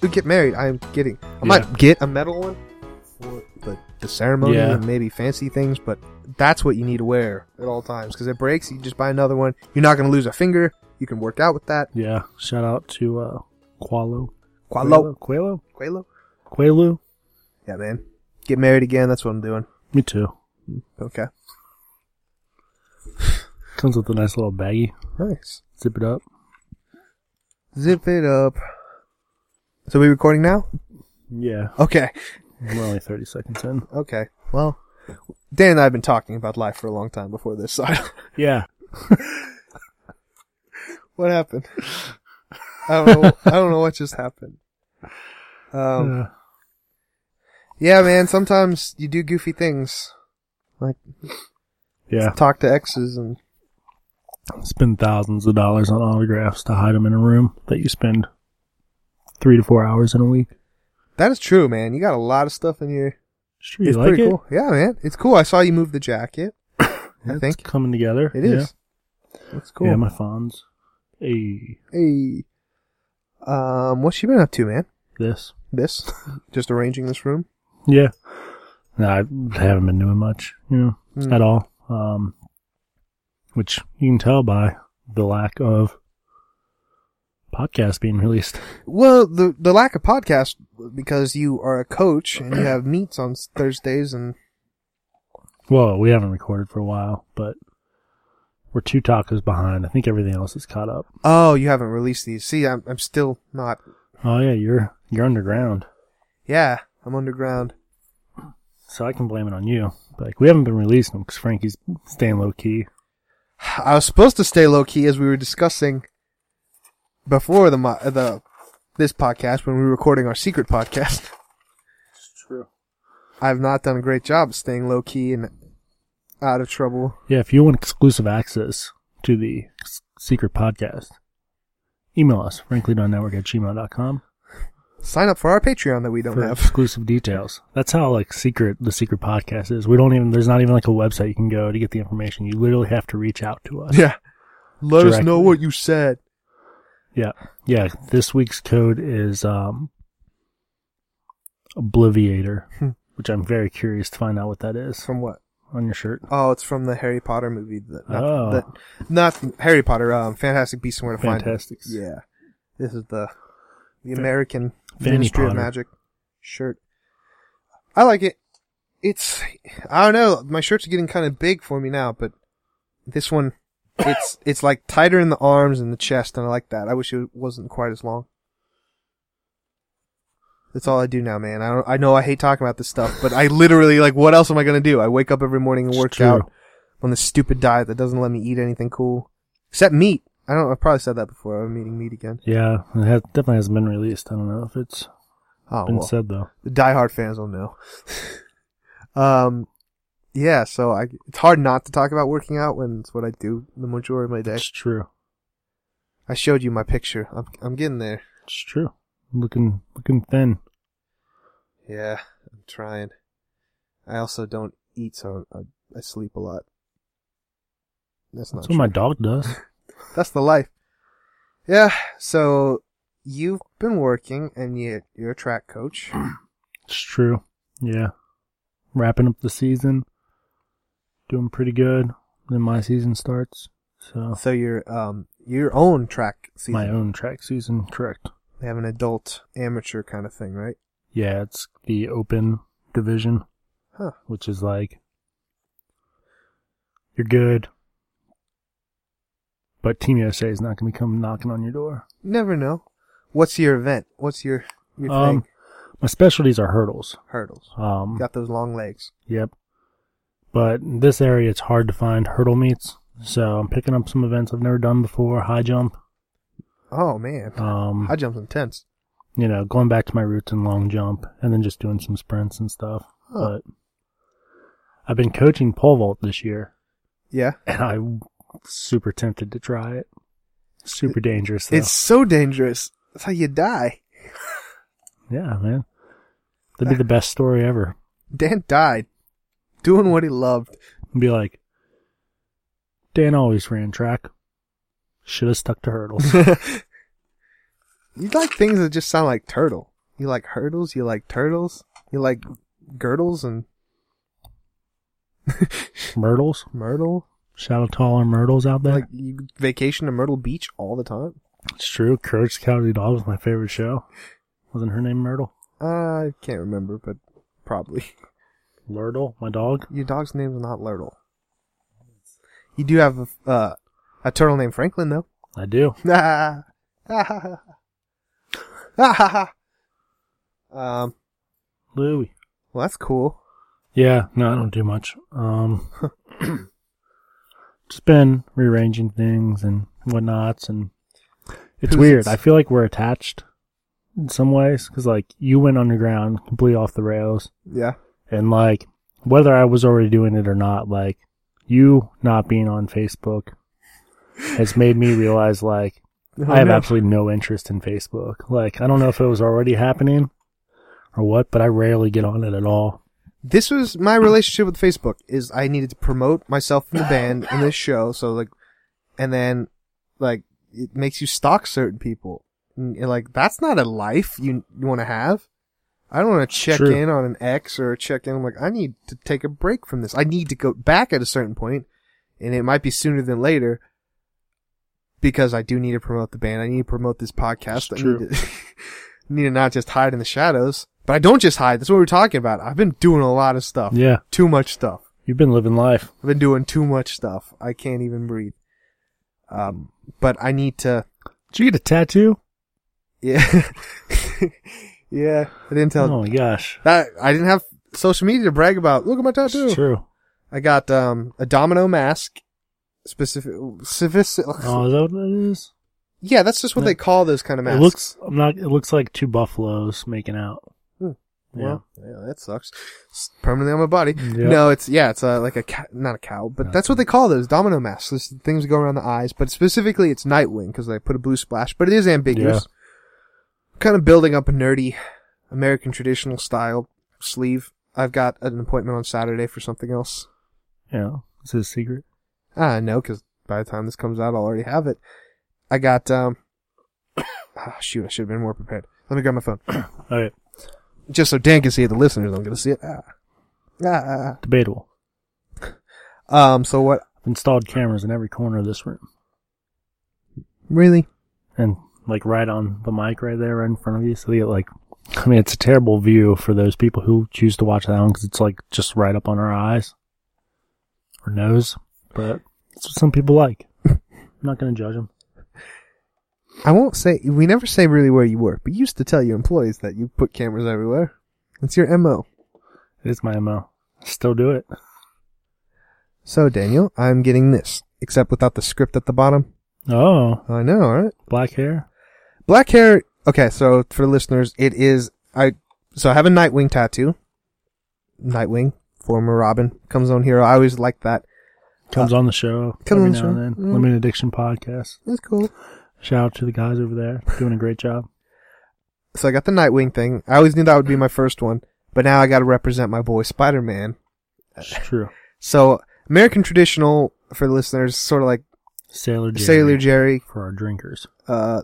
to get married. I'm getting. I Yeah. might get a metal one for the, the ceremony Yeah. and maybe fancy things, but that's what you need to wear at all times because it breaks. You just buy another one. You're not going to lose a finger. You can work out with that. Yeah. Shout out to uh, Qalo. Qalo. Qalo. Qalo. Qalo. Yeah, man. Get married again. That's what I'm doing. Me too. Okay. Comes with a nice little baggie. Nice. Zip it up. Zip it up. So we recording now? Yeah. Okay. We're only 30 seconds in. Okay. Well, Dan and I have been talking about life for a long time before this. So Yeah. what happened? I don't know. I don't know what just happened. Um. Uh, Yeah, man. Sometimes you do goofy things, like yeah. talk to exes and Spend thousands of dollars on autographs to hide them in a room that you spend three to four hours in a week. that is true, man. You got a lot of stuff in here. Sure, you it's like pretty it? cool. Yeah, man. It's cool. I saw you move the jacket. I It's think coming together. it is. It's cool. Yeah, my phones. Hey, hey. Um, what's you been up to, man? this. This, just arranging this room. Yeah. No, I haven't been doing much, you know, Hmm. at all. Um, which you can tell by the lack of podcasts being released. Well, the the lack of podcast because you are a coach and you have meets on Thursdays and Well, we haven't recorded for a while, but we're two tacos behind. I think everything else is caught up. oh, you haven't released these. See, I'm I'm still not. Oh yeah, you're you're underground, Yeah, I'm underground. so I can blame it on you. Like we haven't been releasing them because Frankie's staying low key. I was supposed to stay low key as we were discussing before the mo- the this podcast when we were recording our secret podcast. It's true. I've not done a great job of staying low key and out of trouble. Yeah, if you want exclusive access to the secret podcast, email us, frankly.network at gmail.com Sign up for our Patreon that we don't for have. exclusive details. That's how like secret the secret podcast is. We don't even there's not even like a website you can go to get the information. You literally have to reach out to us. Yeah. Let us know what you said. Yeah. Yeah. This week's code is um Obliviator, Hmm. which I'm very curious to find out what that is From what? on your shirt. Oh, it's from the Harry Potter movie. The, not, Oh. not Harry Potter. Um, Fantastic Beasts and Where to Find Them. Fantastics. Yeah, this is the the Fa- American Fanny Ministry of Magic shirt. I like it. It's I don't know. My shirts are getting kind of big for me now, but this one, it's it's like tighter in the arms and the chest, and I like that. I wish it wasn't quite as long. That's all I do now, man. I don't, I know I hate talking about this stuff, but I literally like. What else am I gonna do? I wake up every morning and work out on this stupid diet that doesn't let me eat anything cool except meat. I don't. I've probably said that before. I'm eating meat again. Yeah, it has, definitely hasn't been released. I don't know if it's Oh been well. said though. the diehard fans will know. um, yeah. So I, it's hard not to talk about working out when it's what I do the majority of my day. It's true. I showed you my picture. I'm, I'm getting there. It's true. Looking looking thin. Yeah, I'm trying. I also don't eat, so I, I sleep a lot. That's not That's true. what my dog does. That's the life. Yeah. So you've been working, and you you're a track coach. It's true. Yeah. Wrapping up the season. Doing pretty good. Then my season starts. So So you're um your own track season. my own track season, correct. They have an adult amateur kind of thing, right? Yeah, it's the open division. Huh. Which is like you're good. But Team USA is not gonna be coming knocking on your door. You never know. What's your event? What's your your Um, thing? My specialties are hurdles. Hurdles. Um Got those long legs. Yep. But in this area, it's hard to find hurdle meets. So I'm picking up some events I've never done before. High jump. Oh man, Um, high jump's intense. you know, going back to my roots in long jump and then just doing some sprints and stuff. Huh. But I've been coaching pole vault this year Yeah, and I'm super tempted to try it. Super dangerous. Though. it's so dangerous. That's how you die. yeah, man. That'd be the best story ever. Dan died doing what he loved. And Be like, Dan always ran track. Should have stuck to hurdles. you like things that just sound like turtle. You like hurdles? You like turtles? You like girdles and Myrtles. Myrtle? Shout out to all our Myrtles out there. Like you vacation to Myrtle Beach all the time? it's true. Courage Cowardly Dog was my favorite show. Wasn't her name Myrtle? Uh, I can't remember, but probably. Lurtle, my dog. Your dog's name's not Lurtle. You do have a, uh, a turtle named Franklin, though. I do. Ha, ha. Ha, ha. Um, Louie. well, that's cool. Yeah, no, I don't do much. Um, just been rearranging things and whatnots, and it's Who's weird. it's- I feel like we're attached in some ways because, like, you went underground, completely off the rails, Yeah. And like, whether I was already doing it or not, like, you not being on Facebook has made me realize, like, Oh, I have no. absolutely no interest in Facebook. Like, I don't know if it was already happening or what, but I rarely get on it at all. this was my relationship with Facebook is I needed to promote myself in the band in this show. So like, and then like it makes you stalk certain people. And like, that's not a life you, you want to have. I don't want to check True. in on an ex or check in. I'm like, I need to take a break from this. I need to go back at a certain point and it might be sooner than later because I do need to promote the band. I need to promote this podcast. It's I need to, need to not just hide in the shadows, but I don't just hide. That's what we're talking about. I've been doing a lot of stuff. Yeah, Too much stuff. you've been living life. I've been doing too much stuff. I can't even breathe. Um, but I need to, Did you get a tattoo? yeah, yeah. I didn't tell Oh my gosh. that. I didn't have social media to brag about. Look at my tattoo. It's true. I got um a domino mask. Specific, specific. Oh, is that what it is? yeah, that's just what Yeah. they call those kind of masks. It looks. I'm not. It looks like two buffaloes making out. Hmm. Yeah. Well, yeah, that sucks. It's permanently on my body. Yeah. No, it's yeah, it's uh, like a cow, not a cow, but No. that's what they call those domino masks. Those things that go around the eyes, but specifically it's Nightwing because they put a blue splash. But it is ambiguous. Kind of building up a nerdy American traditional style sleeve. I've got an appointment on Saturday for something else. Yeah. Is it a secret? Ah, no, because by the time this comes out, I'll already have it. I got um. Ah, shoot, I should have been more prepared. Let me grab my phone, All right. just so Dan can see it. The listeners don't get to see it. Ah. Ah, ah, Debatable. ah. Um. So what? I've installed cameras in every corner of this room, Really? and like right on the mic right there, right in front of you. So you get like. I mean, it's a terrible view for those people who choose to watch that one because it's like just right up on our eyes or nose. But it's what some people like. I'm not going to judge them. I won't say, we never say really where you work, but you used to tell your employees that you put cameras everywhere. It's your MO. It is my MO. Still do it. So, Daniel, I'm getting this, except without the script at the bottom. Oh, I know, alright? black hair. Black hair, okay, so for the listeners, it is, I, so I have a Nightwing tattoo. Nightwing, former Robin, comes on here. I always like that. Comes on the show Comes every on the now show. and then. Mm. Limited Addiction Podcast. That's cool. Shout out to the guys over there doing a great job. So I got the Nightwing thing. I always knew that would be my first one, but now I gotta represent my boy Spider-Man. It's true. So, American traditional, for the listeners, sort of like Sailor Jerry Sailor Jerry, for our drinkers. uh,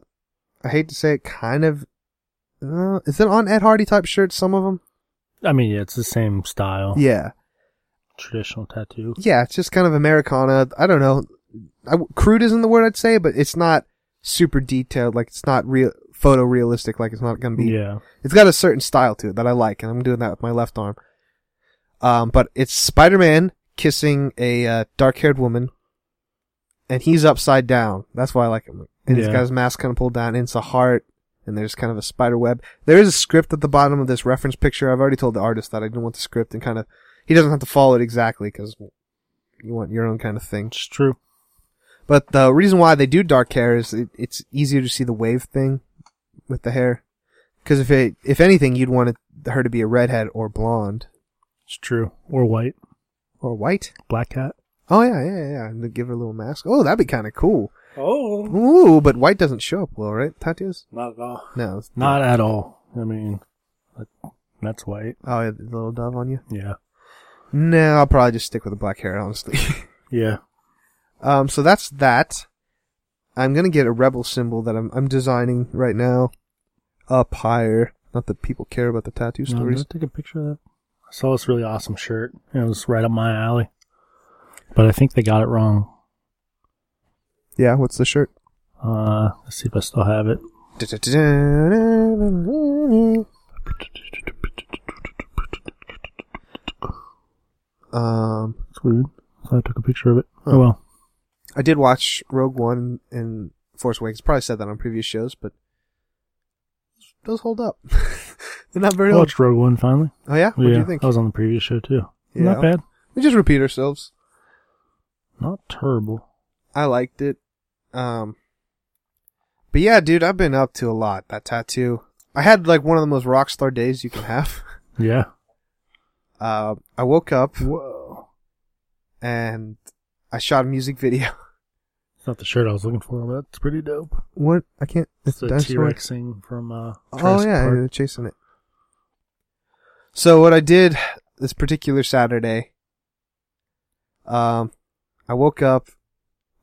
I hate to say it, kind of. Uh, is it on Ed Hardy type shirts? Some of them. I mean, yeah, it's the same style. Yeah, Traditional tattoo. yeah. It's just kind of Americana. I don't know. I, crude isn't the word I'd say, but it's not super detailed. Like it's not real photorealistic. Like it's not gonna be. Yeah. It's got a certain style to it that I like, and I'm doing that with my left arm. Um, but it's Spider-Man kissing a uh, dark-haired woman, and he's upside down. That's why I like him. And he's Yeah. got his mask kind of pulled down, and it's a heart, and there's kind of a spider web. There is a script at the bottom of this reference picture. I've already told the artist that I didn't want the script, and kind of he doesn't have to follow it exactly because you want your own kind of thing. It's true. But the reason why they do dark hair is it, it's easier to see the wave thing with the hair. Because if it, if anything, you'd want it, her to be a redhead or blonde It's true. Or white. or white. Black cat. Oh yeah, yeah, yeah. And give her a little mask. Oh, that'd be kind of cool. Oh. Ooh, but white doesn't show up well, right? Tattoos? Not at all. No. Not at all. I mean, that's white. Oh, yeah, the little dove on you. Yeah. No, I'll probably just stick with the black hair, honestly. Yeah. um, so that's that. I'm gonna get a rebel symbol that I'm I'm designing right now up higher. Not that people care about the tattoo No, stories. did I take a picture of that? I saw this really awesome shirt. It was right up my alley. But I think they got it wrong. Yeah, what's the shirt? Uh, let's see if I still have it. Um, It's weird. So I took a picture of it. Oh well. I did watch Rogue One and Force Awakens. Probably said that on previous shows, but those hold up. They're not very I watched Rogue One finally. Oh yeah, what yeah, do you think? I was on the previous show too. Yeah. Not bad. We just repeat ourselves. Not terrible. I liked it. Um, but yeah, dude, I've been up to a lot. That tattoo. I had like one of the most rock star days you can have. Yeah. Uh, I woke up Whoa. and I shot a music video. It's not the shirt I was looking for, but it's pretty dope. What? I can't. It's a the dinosaur. T-Rex thing from, uh, Oh yeah, Park. they're chasing it. So what I did this particular Saturday, um, I woke up,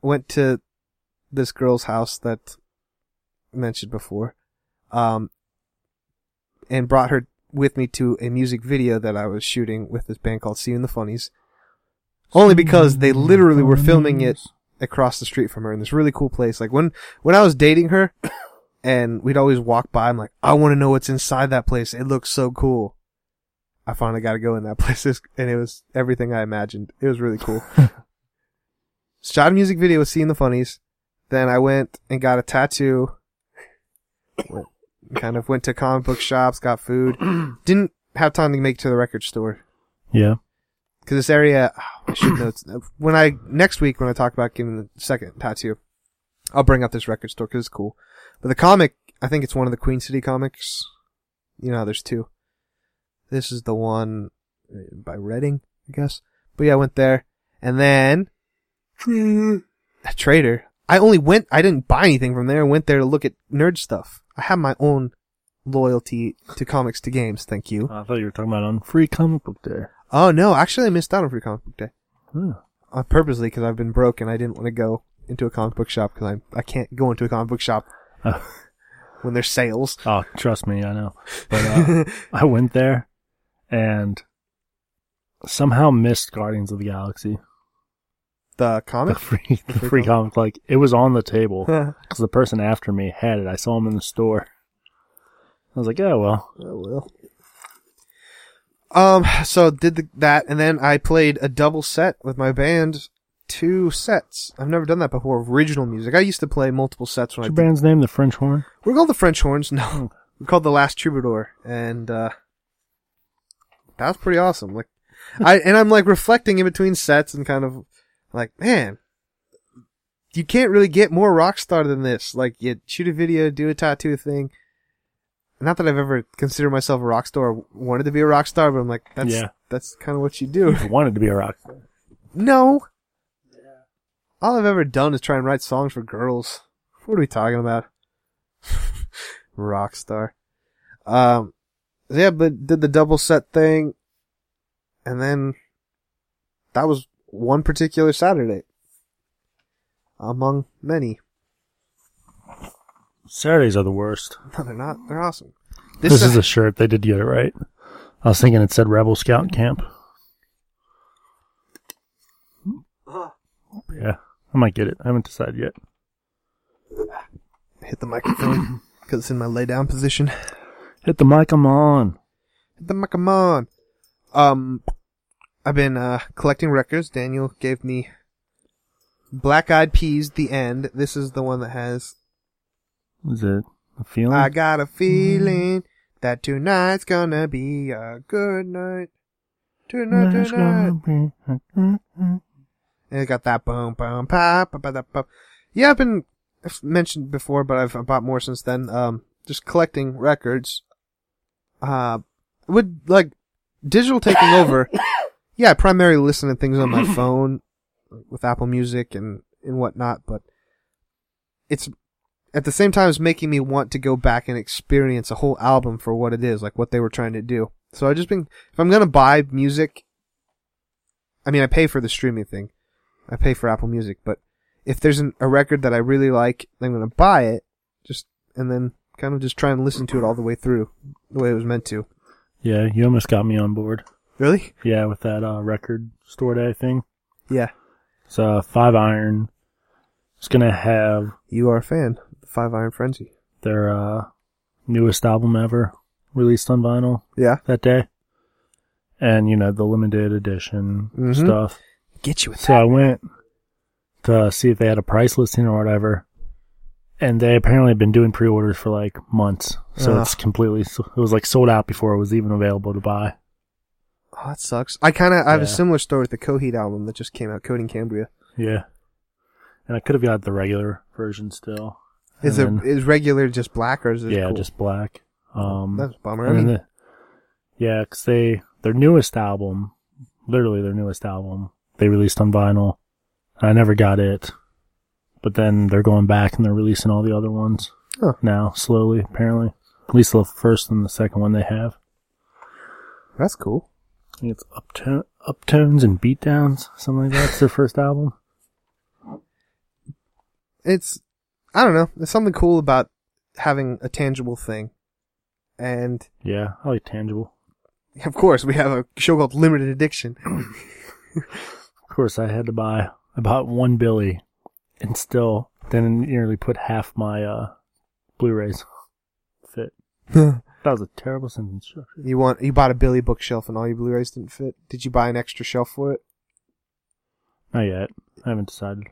went to this girl's house that I mentioned before, um, and brought her with me to a music video that I was shooting with this band called See You in the Funnies. Only because they literally were filming it across the street from her in this really cool place. Like when when I was dating her, and we'd always walk by. I'm like, I want to know what's inside that place. It looks so cool. I finally got to go in that place, and it was everything I imagined. It was really cool. Shot a music video with See You in the Funnies. Then I went and got a tattoo. Kind of went to comic book shops, got food. Didn't have time to make it to the record store Yeah. because this area, oh, I should know. it's- When I next week when I talk about getting the second tattoo, I'll bring up this record store because it's cool. But the comic, I think it's one of the Queen City comics. You know, there's two. This is the one uh, by Reading, I guess. But yeah, I went there, and then a trader. I only went. I didn't buy anything from there. I went there to look at nerd stuff. I have my own loyalty to comics to games. Thank you. I thought you were talking about on Free Comic Book Day. Oh no, actually, I missed out on free comic book day. Huh. uh, purposely because I've been broke and I didn't want to go into a comic book shop because I I can't go into a comic book shop Oh. when there's sales. Oh, trust me, I know. But uh, I went there and somehow missed Guardians of the Galaxy. The The comic. free, the free free comic, like it was on the table oh because the person after me had it. I saw him in the store. I was like, oh well. well. Um. So did the, that, and then I played a double set with my band. Two sets. I've never done that before. Original music. I used to play multiple sets when What's I your did. band's name? The French Horn. We're called the French Horns. No, Oh. we're called the Last Troubadour, and uh that was pretty awesome. Like, I and I'm like reflecting in between sets and kind of like, man, you can't really get more rock star than this. Like, you shoot a video, do a tattoo thing. Not that I've ever considered myself a rock star or wanted to be a rock star, but I'm like, that's Yeah. that's kind of what you do. I wanted to be a rock star. no. Yeah. All I've ever done is try and write songs for girls. What are we talking about? Rockstar. Um, yeah, but did the double set thing, and then that was one particular Saturday among many. Saturdays are the worst. No, they're not. They're awesome. This, Sa- is a shirt. They did get it right. I was thinking it said Rebel Scout Camp. Yeah, I might get it. I haven't decided yet. hit the microphone because it's in my lay down position. Hit the mic, I'm on. Hit the mic, I'm on. Um, I've been uh collecting records. Daniel gave me Black Eyed Peas. The end. This is the one that has Is it a feeling? I got a feeling that tonight's gonna be a good night. Tonight, It's tonight. gonna be- And it got that boom, boom, pop, pop, pop, pop. Yeah, I've been I've mentioned before, but I've bought more since then. Um, just collecting records. Uh, with like digital taking over. Yeah, I primarily listen to things on my phone with Apple Music and and whatnot, but it's at the same time it's making me want to go back and experience a whole album for what it is, like what they were trying to do. So I just been if I'm gonna buy music, I mean I pay for the streaming thing. I pay for Apple Music, but if there's an, a record that I really like, I'm gonna buy it, just and then kind of just try and listen to it all the way through, the way it was meant to. Yeah, you almost got me on board. Really? Yeah, with that uh, record store day thing. Yeah. It's So Five Iron is gonna have You are a fan. Five Iron Frenzy. their uh, newest album ever released on vinyl Yeah. that day, and you know the limited edition Mhm. stuff. Get you with So I went to see if they had a price listing or whatever, and they apparently have been doing pre-orders for like months. So Ugh. it's completely it was like sold out before it was even available to buy. Oh, that sucks. I kind of I have a Yeah. similar story with the Coheed album that just came out, Coheed and Cambria. Yeah, and I could have got the regular version still. Is And it is regular just black or is it yeah, cool? just black. Um, that's a bummer. I and then mean, the, yeah, 'cause they their newest album, literally their newest album, they released on vinyl. I never got it, but then they're going back and they're releasing all the other ones Huh. now slowly. Apparently, at least the first and the second one they have. that's cool. I think it's uptone, uptones and beatdowns, something like that. It's their first album. It's I don't know. There's something cool about having a tangible thing, and Yeah, I like tangible. of course we have a show called Limited Addiction. Of course, I had to buy I bought one Billy, and still didn't nearly put half my uh, Blu-rays fit. That was a terrible sentence structure. You want you bought a Billy bookshelf and all your Blu-rays didn't fit. Did you buy an extra shelf for it? Not yet. I haven't decided.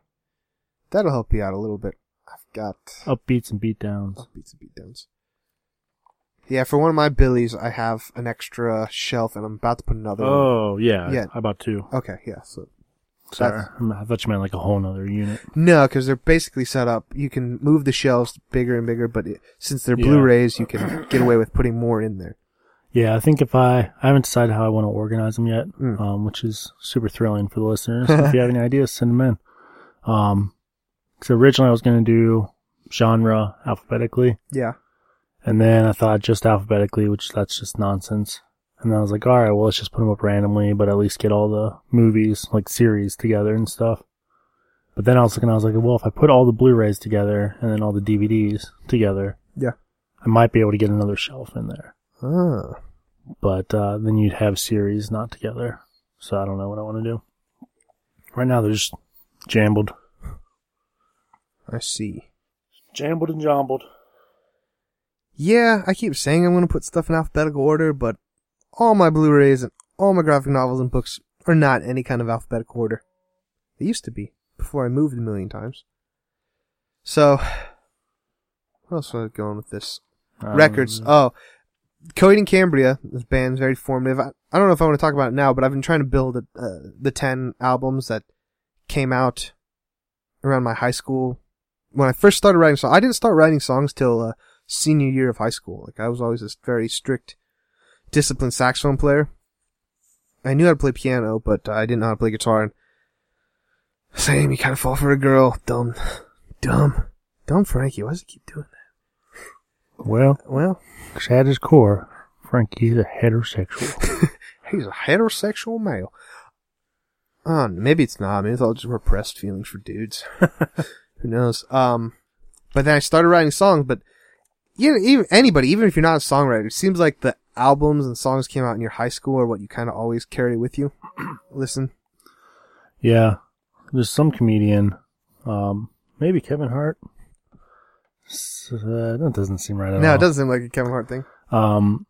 That'll help you out a little bit. I've got Upbeats and beatdowns. beats and beatdowns. Yeah, for one of my Billies, I have an extra shelf, and I'm about to put another. one. Oh yeah, Yeah. How about two? Okay, yeah. So Sorry, I thought you meant like a whole nother unit. no, because they're basically set up. You can move the shelves bigger and bigger, but it, since they're Yeah. Blu-rays, you can get away with putting more in there. Yeah, I think if I I haven't decided how I want to organize them yet, Mm. um, which is super thrilling for the listeners. if you have any ideas, send them in. Um, so originally I was going to do genre alphabetically, Yeah. and then I thought just alphabetically, which that's just nonsense. And then I was like, all right, well, let's just put them up randomly, but at least get all the movies, like series together and stuff. But then I was looking, I was like, well, if I put all the Blu-rays together and then all the DVDs together, Yeah. I might be able to get another shelf in there. Ah. But uh, then you'd have series not together. So I don't know what I want to do. Right now they're just jambled. I see. Jambled and jumbled. Yeah, I keep saying I'm going to put stuff in alphabetical order, but all my Blu-rays and all my graphic novels and books are not any kind of alphabetical order. They used to be before I moved a million times. So, what else was I going with this? Records. Um, Oh, Coheed and Cambria. This band's very formative. I, I don't know if I want to talk about it now, but I've been trying to build uh, the ten albums that came out around my high school. When I first started writing songs, I didn't start writing songs till uh, senior year of high school. Like I was always this very strict, disciplined saxophone player. I knew how to play piano, but I didn't know how to play guitar. And same, you kind of fall for a girl. Dumb, dumb, dumb Frankie. Why does he keep doing that? Well, Well, at his core, Frankie's a heterosexual. He's a heterosexual male. Oh, maybe it's not. Maybe it's all just repressed feelings for dudes. Who knows? Um, but then I started writing songs. But you know, even anybody, even if you're not a songwriter, it seems like the albums and songs came out in your high school are what you kind of always carry with you. Listen, yeah. There's some comedian, um, maybe Kevin Hart. Uh, that doesn't seem right at no, all. it doesn't seem like a Kevin Hart thing. Um,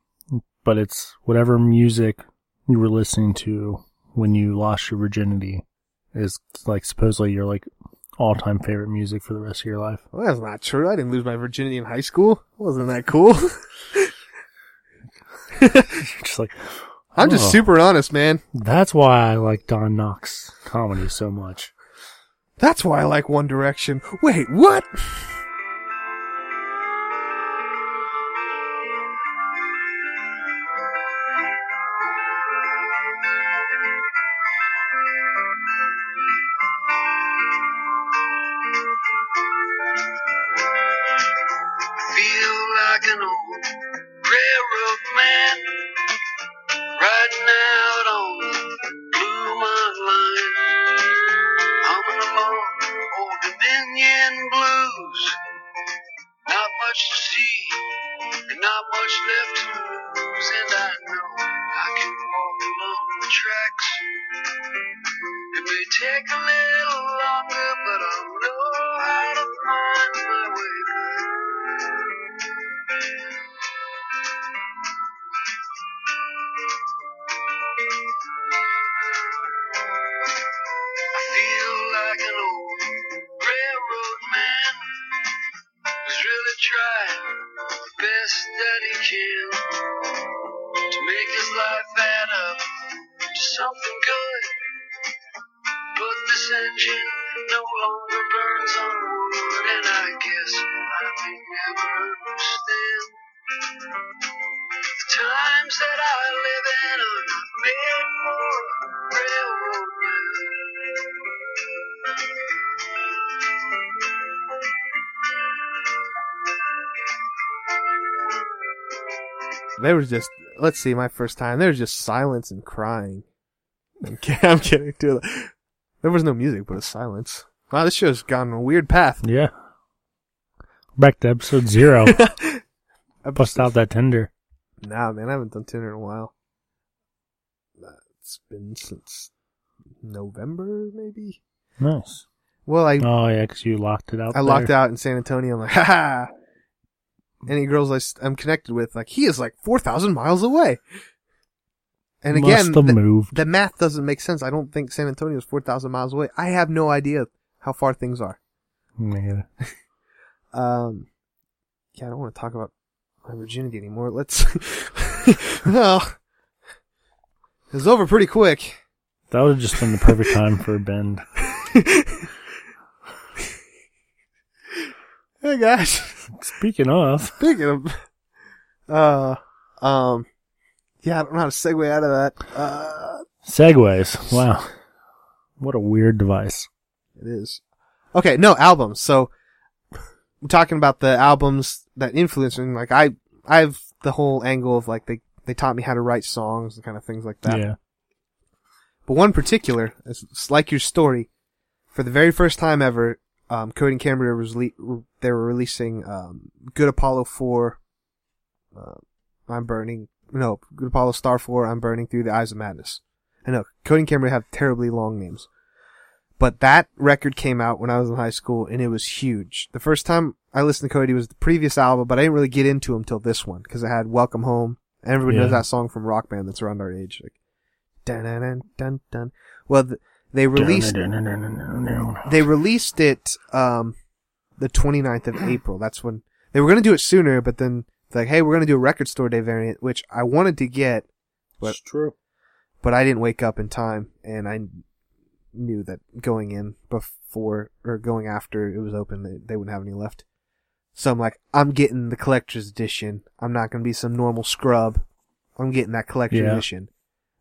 but it's whatever music you were listening to when you lost your virginity is like supposedly your like all time favorite music for the rest of your life. Well, that's not true. I didn't lose my virginity in high school. Wasn't that cool? Just like I'm just Oh. super honest, man. that's why I like Don Knotts comedy so much. That's why I like One Direction. Wait, what? Tracks. It may take a little longer, but I'll know how to find my way back. I feel like an old railroad man who's really trying the best that he can There was just, let's see, my first time, there was just silence and crying. I'm kidding, I'm kidding too. There was no music, but a silence. Wow, this show's gone a weird path. Yeah. Back to episode zero. I bust out that Tinder. Nah, man, I haven't done Tinder in a while. It's been since November, maybe? Nice. Well, I, Oh yeah, 'cause you locked it out. I locked there. out in San Antonio. I'm like, ha ha. Any girls I, am connected with, like, he is like 4,000 miles away. And again, the, moved. the math doesn't make sense. I don't think San Antonio is 4,000 miles away. I have no idea how far things are. Yeah. Um, yeah, I don't want to talk about my virginity anymore. Let's, well, it was over pretty quick. That would have just been the perfect time for a bend. Hey guys, Speaking of, speaking of, uh, um, yeah, I don't know how to segue out of that. Uh, segways. Wow. What a weird device. it is. Okay, no, albums. So, we're talking about the albums that influenced me. Like, I, I have the whole angle of like, they, they taught me how to write songs and kind of things like that. Yeah. But one particular, it's it's like your story, for the very first time ever, um, Coheed and Cambria was le- they were releasing um, Good Apollo Four. Uh, I'm burning. No, Good Apollo Star Four. I'm burning through the eyes of madness. I know Coheed and Cambria have terribly long names, but that record came out when I was in high school and it was huge. The first time I listened to Coheed was the previous album, but I didn't really get into him till this one because it had Welcome Home. And everybody knows that song from Rock Band that's around our age. Like, dun dun dun dun dun. Well, th- they released they released it um the 29th of April. That's when they were going to do it sooner, but then they're like, hey, we're going to do a record store day variant, which I wanted to get, but It's true. but I didn't wake up in time, and I knew that going in before or going after it was open, they, they wouldn't have any left. So I'm like, I'm getting the collector's edition. I'm not going to be some normal scrub. I'm getting that collector's Yeah. edition.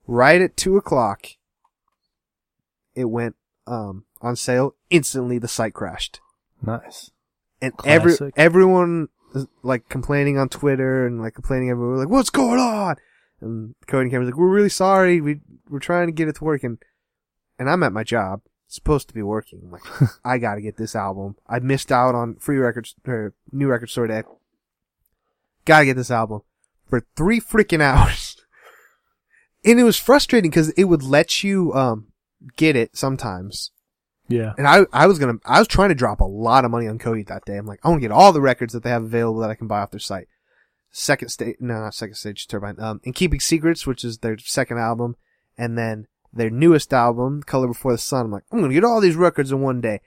Right at two o'clock, it went um on sale. Instantly, the site crashed, Nice. and every everyone like complaining on Twitter and like complaining everywhere, like, "What's going on?" And Coheed and Cambria's like, "We're really sorry. We we're trying to get it to work." And and I'm at my job, supposed to be working. I'm like, I got to get this album. I missed out on free records or new record store day. Got to get this album for three freaking hours. And it was frustrating because it would let you um get it sometimes. Yeah. And I, I was gonna, I was trying to drop a lot of money on Coheed that day. I'm like, I want to get all the records that they have available that I can buy off their site. Second stage, no, not second stage turbine. Um, in Keeping Secrets, which is their second album, and then their newest album, Color Before the Sun. I'm like, I'm gonna get all these records in one day.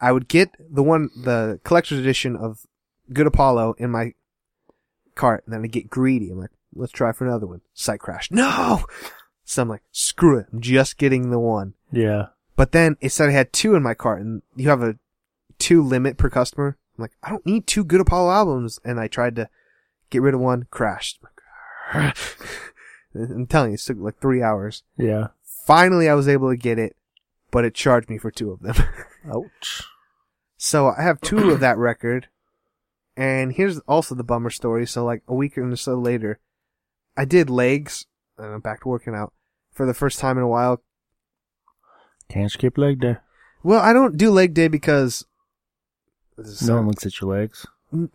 I would get the one, the collector's edition of Good Apollo in my cart, and then I get greedy. I'm like, let's try for another one. Site crash. No! So I'm like, screw it. I'm just getting the one. Yeah. But then it said I had two in my cart, and you have a two limit per customer. I'm like, I don't need two Good Apollo albums, and I tried to get rid of one, crashed. I'm telling you, it took like three hours. Yeah. Finally, I was able to get it, but it charged me for two of them. Ouch. so I have two of that record, and here's also the bummer story. So like a week or so later, I did legs, and I'm back to working out for the first time in a while. Can't skip leg day. Well, I don't do leg day because No one looks at your legs. this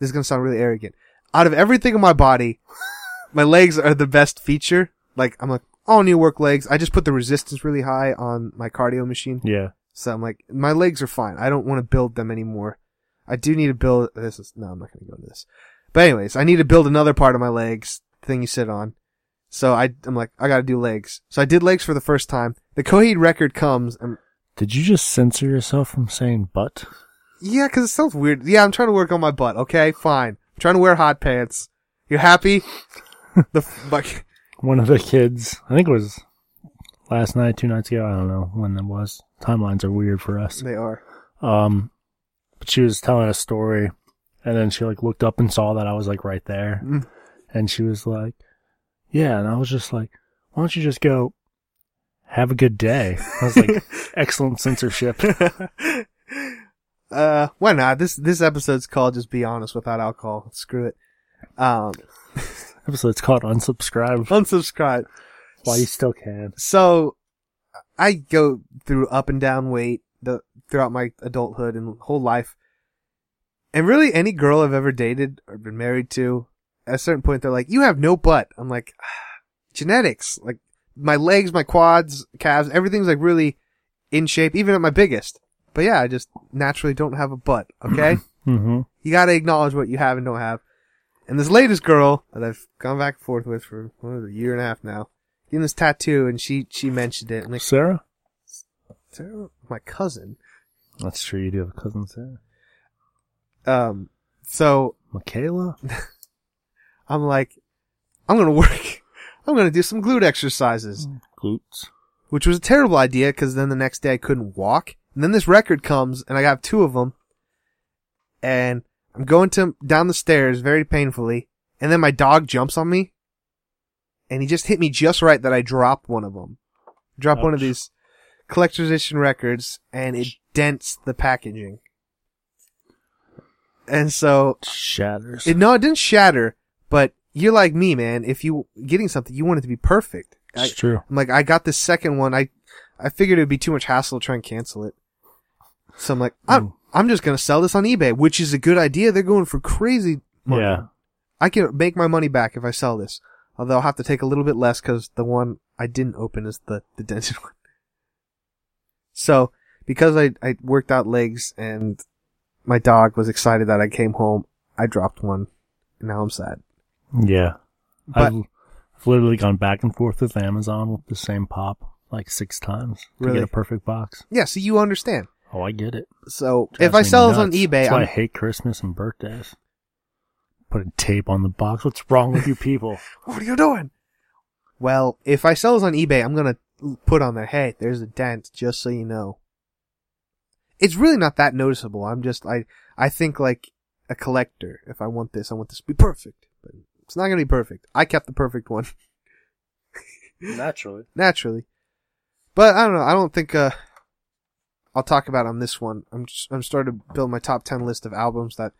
is gonna sound really arrogant. out of everything in my body, my legs are the best feature. Like I'm like, all to work legs. I just put the resistance really high on my cardio machine. Yeah. So I'm like, my legs are fine. I don't want to build them anymore. I do need to build, this is, no, I'm not going to go into this. But anyways, I need to build another part of my legs, thing you sit on. So I, I'm like, I gotta do legs. So I did legs for the first time. The Coheed record comes, and Did you just censor yourself from saying butt? yeah, cause it sounds weird. Yeah, I'm trying to work on my butt. Okay, fine. I'm trying to wear hot pants. You happy? the, like, One of the kids, I think it was last night, two nights ago. I don't know when it was. Timelines are weird for us. they are. Um, but she was telling a story, and then she like looked up and saw that I was like right there, Mm. and she was like, "Yeah," and I was just like, "Why don't you just go have a good day?" I was like, "Excellent censorship." uh, why not? This, this episode's called Just Be Honest Without Alcohol. Screw it. Um, Episode's called unsubscribe. unsubscribe. Why you still can? So, I go through up and down weight the, throughout my adulthood and whole life. And really any girl I've ever dated or been married to, at a certain point they're like, you have no butt. I'm like, ah, genetics. Like, my legs, my quads, calves, everything's like really in shape, even at my biggest. But yeah, I just naturally don't have a butt, okay? Mm-hmm. you gotta acknowledge what you have and don't have. And this latest girl that I've gone back and forth with for what is a year and a half now, getting this tattoo, and she she mentioned it. Like, Sarah. Sarah, my cousin. That's true. You do have a cousin, Sarah. Um, so Michaela. I'm like, I'm gonna work. I'm gonna do some glute exercises, mm, Glutes. which was a terrible idea because then the next day I couldn't walk. And then this record comes, and I got two of them, and I'm going to down the stairs very painfully, and then my dog jumps on me, and he just hit me just right that I drop one of them. Drop one of these collector's edition records, and it dents the packaging. And so Shatters. it, no, it didn't shatter, but you're like me, man. If you getting something, you want it to be perfect. I, true. I'm like, I got this second one. I, I figured it'd be too much hassle to try and cancel it. So I'm like, I'm, mm. I'm just gonna sell this on eBay, which is a good idea. They're going for crazy money. Yeah. I can make my money back if I sell this. Although I'll have to take a little bit less because the one I didn't open is the, the dented one. So, because I, I worked out legs and my dog was excited that I came home, I dropped one. And now I'm sad. Yeah. But- I've, I've literally gone back and forth with Amazon with the same pop like six times to get a perfect box. Yeah, so you understand. Oh, I get it. So, if I sell this on eBay, That's why I I'm, hate Christmas and birthdays. Putting tape on the box. What's wrong with you people? what are you doing? Well, if I sell this on eBay, I'm gonna put on there, hey, there's a dent, just so you know. It's really not that noticeable. I'm just, I, I think like a collector. If I want this, I want this to be perfect. But it's not gonna be perfect. I kept the perfect one, Naturally. naturally. But I don't know, I don't think, uh, I'll talk about it on this one. I'm just, I'm starting to build my top 10 list of albums that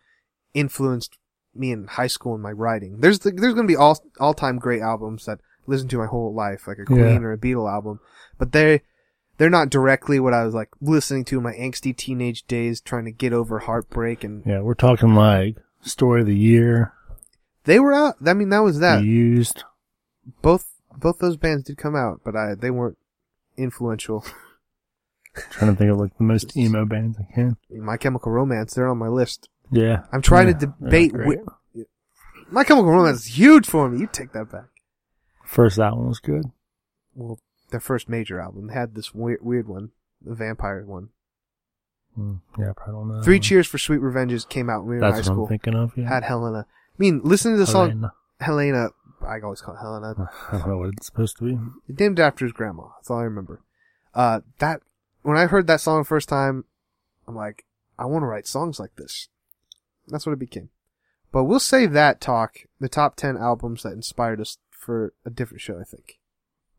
influenced me in high school and my writing. There's the, there's gonna be all, all-time great albums that I listened to my whole life, like a Queen Yeah. or a Beatle album, but they, they're not directly what I was like listening to in my angsty teenage days, trying to get over heartbreak, and Yeah, we're talking like story of the year, they were out. I mean, that was that. used. Both both those bands did come out, but I they weren't influential. Trying to think of like the most emo bands I can. My Chemical Romance, they're on my list. Yeah. I'm trying Yeah, to debate. My Chemical Romance is huge for me. You take that back. First album was good. Well, their first major album they had this weird, weird one, the vampire one. Mm, yeah, I probably don't know. Three. Cheers for Sweet Revenges came out when we were in high That's what school. I'm thinking of. Yeah. Had Helena. I mean, listen to the song Helena. Helena. I always call it Helena. I don't know what it's supposed to be. named after his grandma. That's all I remember. Uh, that when I heard that song the first time, I'm like, I want to write songs like this. That's what it became. But we'll save that talk, the top ten albums that inspired us, for a different show. I think.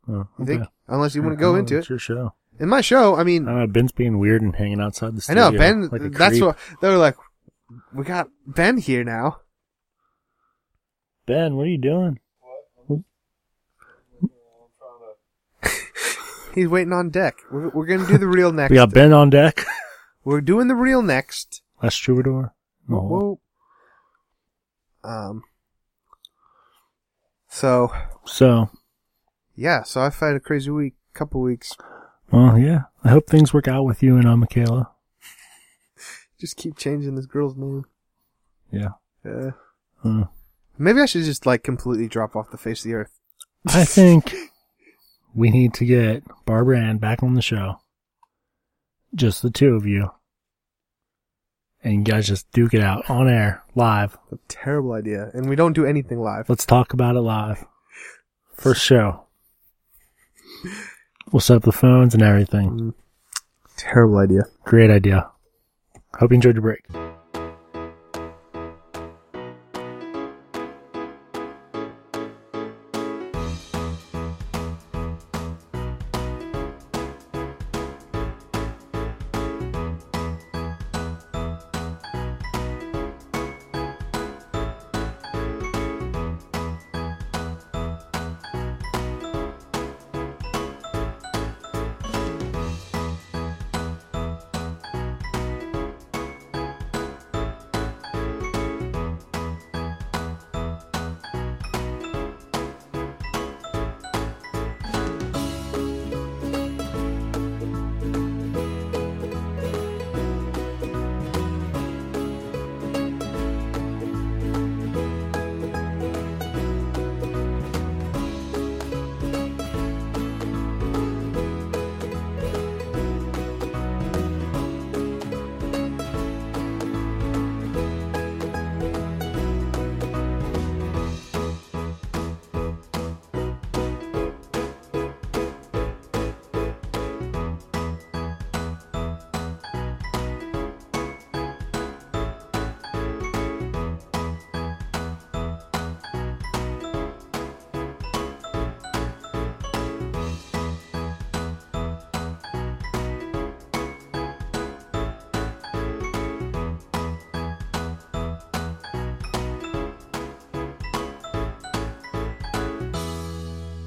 Oh, You okay. think? Unless you want to go into it's it. your show. In my show, I mean, I don't know. Ben's being weird and hanging outside the studio. I know Ben. like that's creep. what they were like. We got Ben here now. Ben, what are you doing? What? He's waiting on deck. We're, we're gonna do the real next. We got Ben on deck. We're doing the real next. Last troubadour. Whoa, No. whoa. Um, So So, yeah, so I've had a crazy week, couple weeks. well, yeah. I hope things work out with you and uh, Michaela. Just keep changing this girl's name. Yeah. Yeah. Uh, Uh, maybe I should just like completely drop off the face of the earth. I think we need to get Barbara Ann back on the show. Just the two of you. And you guys just duke it out on air, live. A terrible idea, and we don't do anything live. Let's talk about it live. First show. We'll set up the phones and everything. Mm. Terrible idea. Great idea. Hope you enjoyed your break.